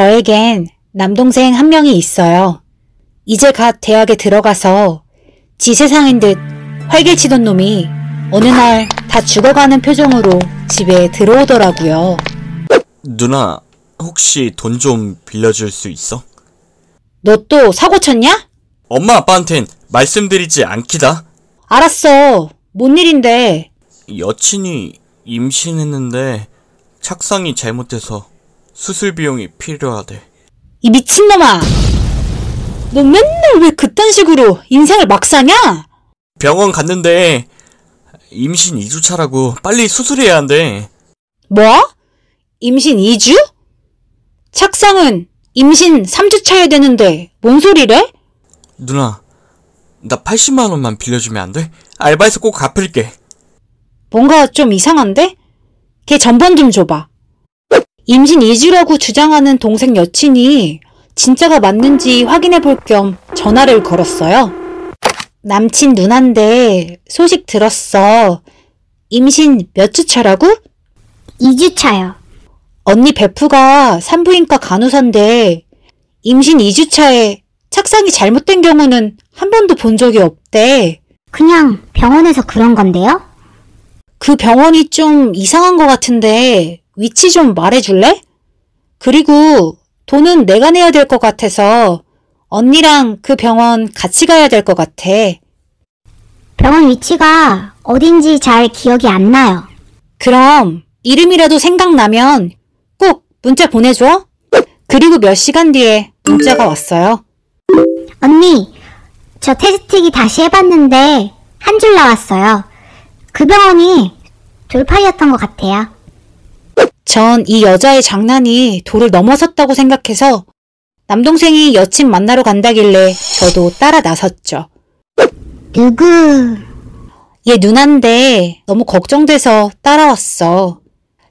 저에겐 남동생 한 명이 있어요. 이제 갓 대학에 들어가서 지 세상인 듯 활개치던 놈이 어느 날 다 죽어가는 표정으로 집에 들어오더라고요. 누나, 혹시 돈 좀 빌려줄 수 있어? 너 또 사고 쳤냐? 엄마 아빠한텐 말씀드리지 않기다. 알았어. 뭔 일인데? 여친이 임신했는데 착상이 잘못돼서 수술 비용이 필요하대. 이 미친놈아! 너 맨날 왜 그딴 식으로 인생을 막 사냐? 병원 갔는데 임신 2주차라고 빨리 수술해야 한대. 뭐? 임신 2주? 착상은 임신 3주 차야 되는데 뭔 소리래? 누나, 나 80만 원만 빌려주면 안 돼? 알바해서 꼭 갚을게. 뭔가 좀 이상한데? 걔 전번 좀 줘봐. 임신 2주라고 주장하는 동생 여친이 진짜가 맞는지 확인해 볼 겸 전화를 걸었어요. 남친 누난데 소식 들었어. 임신 몇 주 차라고? 2주 차요. 언니 베프가 산부인과 간호사인데 임신 2주 차에 착상이 잘못된 경우는 한 번도 본 적이 없대. 그냥 병원에서 그런 건데요? 그 병원이 좀 이상한 것 같은데 위치 좀 말해줄래? 그리고 돈은 내가 내야 될 것 같아서 언니랑 그 병원 같이 가야 될 것 같아. 병원 위치가 어딘지 잘 기억이 안 나요. 그럼 이름이라도 생각나면 꼭 문자 보내줘. 그리고 몇 시간 뒤에 문자가 왔어요. 언니, 저 테스트기 다시 해봤는데 한 줄 나왔어요. 그 병원이 돌팔이었던 것 같아요. 전 이 여자의 장난이 도를 넘어섰다고 생각해서 남동생이 여친 만나러 간다길래 저도 따라 나섰죠. 누구? 얘 누난데 너무 걱정돼서 따라왔어.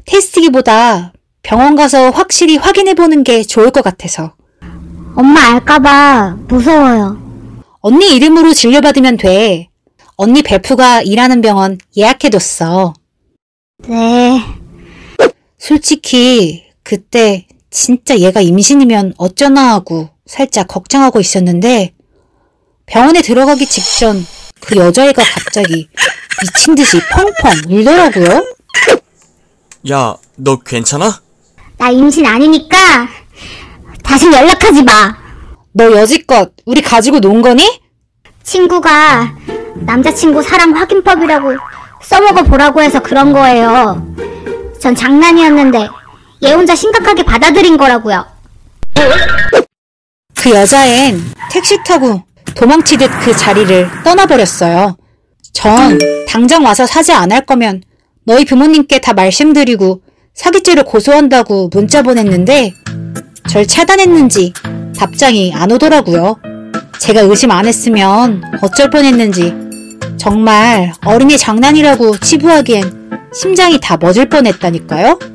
테스트기보다 병원 가서 확실히 확인해보는 게 좋을 것 같아서. 엄마 알까봐 무서워요. 언니 이름으로 진료받으면 돼. 언니 베프가 일하는 병원 예약해뒀어. 네. 솔직히 그때 진짜 얘가 임신이면 어쩌나 하고 살짝 걱정하고 있었는데 병원에 들어가기 직전 그 여자애가 갑자기 미친 듯이 펑펑 울더라고요. 야, 너 괜찮아? 나 임신 아니니까 다시 연락하지 마. 너 여지껏 우리 가지고 논 거니? 친구가 남자친구 사랑 확인법이라고 써먹어 보라고 해서 그런 거예요. 전 장난이었는데 얘 혼자 심각하게 받아들인 거라고요. 그 여자엔 택시 타고 도망치듯 그 자리를 떠나버렸어요. 전 당장 와서 사지 안할 거면 너희 부모님께 다 말씀드리고 사기죄를 고소한다고 문자 보냈는데 절 차단했는지 답장이 안 오더라고요. 제가 의심 안 했으면 어쩔 뻔했는지 정말 어린이 장난이라고 치부하기엔 심장이 다 멎을 뻔했다니까요.